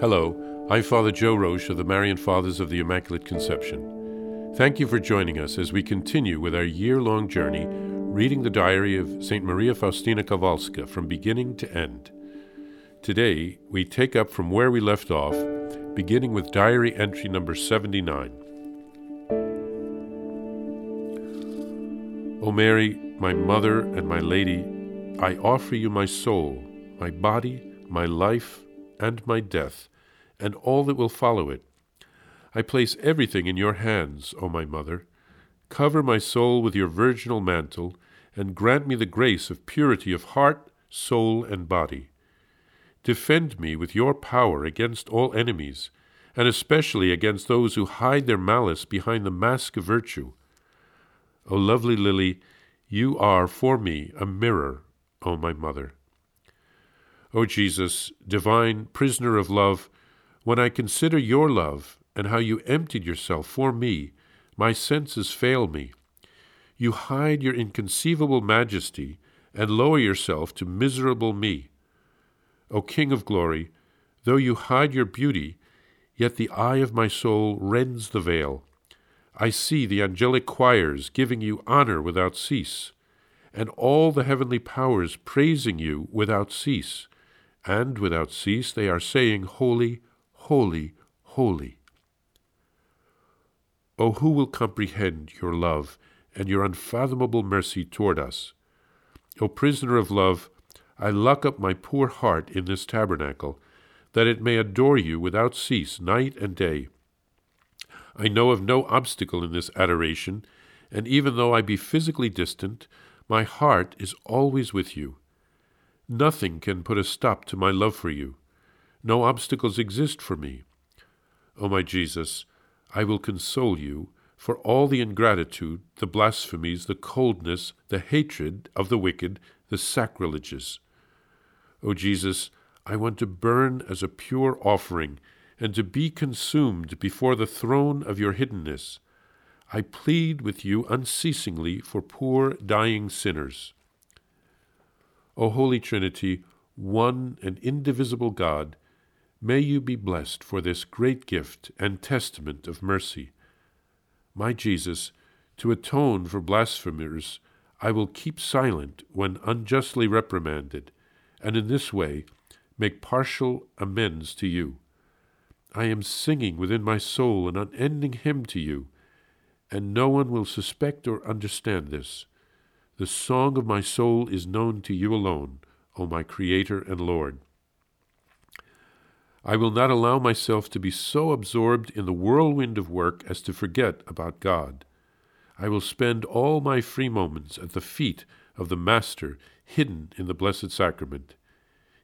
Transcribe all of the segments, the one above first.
Hello, I'm Father Joe Roesch of the Marian Fathers of the Immaculate Conception. Thank you for joining us as we continue with our year long journey reading the diary of St. Maria Faustina Kowalska from beginning to end. Today, we take up from where we left off, beginning with diary entry number 79. O Mary, my mother and my lady, I offer you my soul, my body, my life, and my death, and all that will follow it. I place everything in your hands, O my mother. Cover my soul with your virginal mantle, and grant me the grace of purity of heart, soul, and body. Defend me with your power against all enemies, and especially against those who hide their malice behind the mask of virtue. O lovely Lily, you are for me a mirror, O my mother. O Jesus, divine prisoner of love, when I consider your love and how you emptied yourself for me, my senses fail me. You hide your inconceivable majesty and lower yourself to miserable me. O King of glory, though you hide your beauty, yet the eye of my soul rends the veil. I see the angelic choirs giving you honor without cease, and all the heavenly powers praising you without cease and without cease they are saying, Holy, holy, holy. O who will comprehend your love and your unfathomable mercy toward us? O prisoner of love, I lock up my poor heart in this tabernacle, that it may adore you without cease night and day. I know of no obstacle in this adoration, and even though I be physically distant, my heart is always with you. Nothing can put a stop to my love for you. No obstacles exist for me. O oh, my Jesus, I will console you for all the ingratitude, the blasphemies, the coldness, the hatred of the wicked, the sacrileges. O oh, Jesus, I want to burn as a pure offering and to be consumed before the throne of your hiddenness. I plead with you unceasingly for poor dying sinners. O Holy Trinity, one and indivisible God, may you be blessed for this great gift and testament of mercy. My Jesus, to atone for blasphemers, I will keep silent when unjustly reprimanded, and in this way make partial amends to you. I am singing within my soul an unending hymn to you, and no one will suspect or understand this. The song of my soul is known to you alone, O my Creator and Lord. I will not allow myself to be so absorbed in the whirlwind of work as to forget about God. I will spend all my free moments at the feet of the Master hidden in the Blessed Sacrament.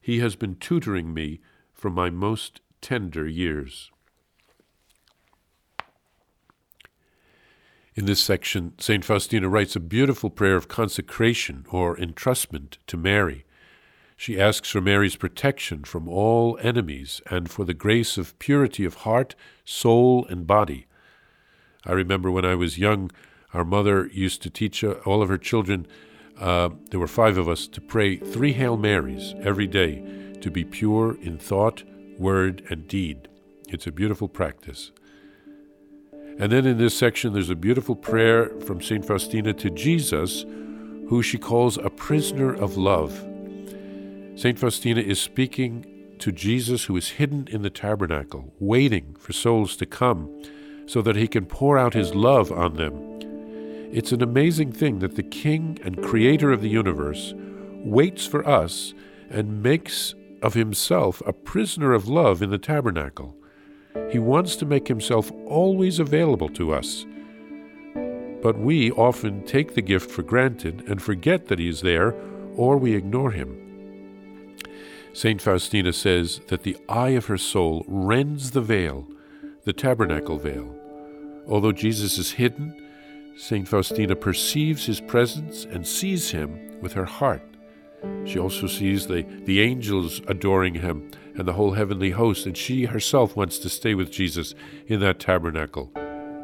He has been tutoring me from my most tender years. In this section, St. Faustina writes a beautiful prayer of consecration or entrustment to Mary. She asks for Mary's protection from all enemies and for the grace of purity of heart, soul, and body. I remember when I was young, our mother used to teach uh, all of her children, uh, there were five of us, to pray three Hail Marys every day to be pure in thought, word, and deed. It's a beautiful practice. And then in this section, there's a beautiful prayer from St. Faustina to Jesus, who she calls a prisoner of love. St. Faustina is speaking to Jesus, who is hidden in the tabernacle, waiting for souls to come so that he can pour out his love on them. It's an amazing thing that the King and Creator of the universe waits for us and makes of himself a prisoner of love in the tabernacle. He wants to make himself always available to us. But we often take the gift for granted and forget that he is there, or we ignore him. St. Faustina says that the eye of her soul rends the veil, the tabernacle veil. Although Jesus is hidden, St. Faustina perceives his presence and sees him with her heart. She also sees the, the angels adoring him and the whole heavenly host, and she herself wants to stay with Jesus in that tabernacle.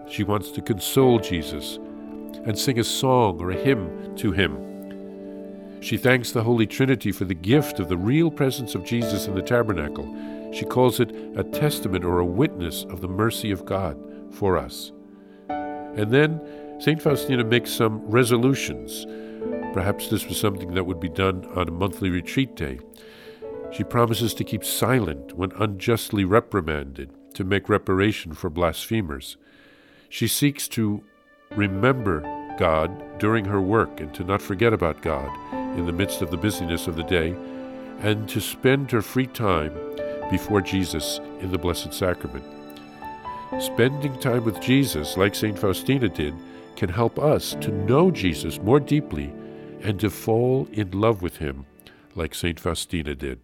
She wants to console Jesus and sing a song or a hymn to him. She thanks the Holy Trinity for the gift of the real presence of Jesus in the tabernacle. She calls it a testament or a witness of the mercy of God for us. And then St. Faustina makes some resolutions. Perhaps this was something that would be done on a monthly retreat day. She promises to keep silent when unjustly reprimanded, to make reparation for blasphemers. She seeks to remember God during her work and to not forget about God in the midst of the busyness of the day, and to spend her free time before Jesus in the Blessed Sacrament. Spending time with Jesus, like St. Faustina did, can help us to know Jesus more deeply and to fall in love with him, like St. Faustina did.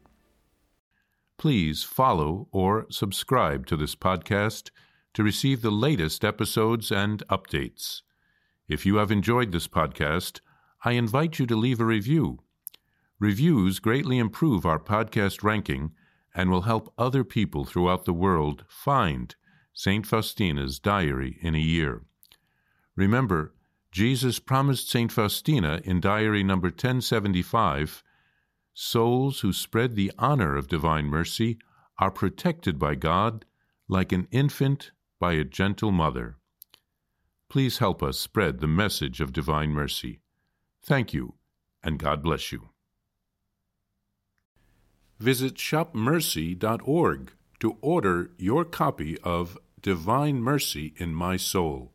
Please follow or subscribe to this podcast to receive the latest episodes and updates. If you have enjoyed this podcast, I invite you to leave a review. Reviews greatly improve our podcast ranking and will help other people throughout the world find St. Faustina's Diary in a Year. Remember, Jesus promised St. Faustina in Diary number 1075 souls who spread the honor of divine mercy are protected by God like an infant by a gentle mother. Please help us spread the message of divine mercy. Thank you, and God bless you. Visit shopmercy.org to order your copy of Divine Mercy in My Soul,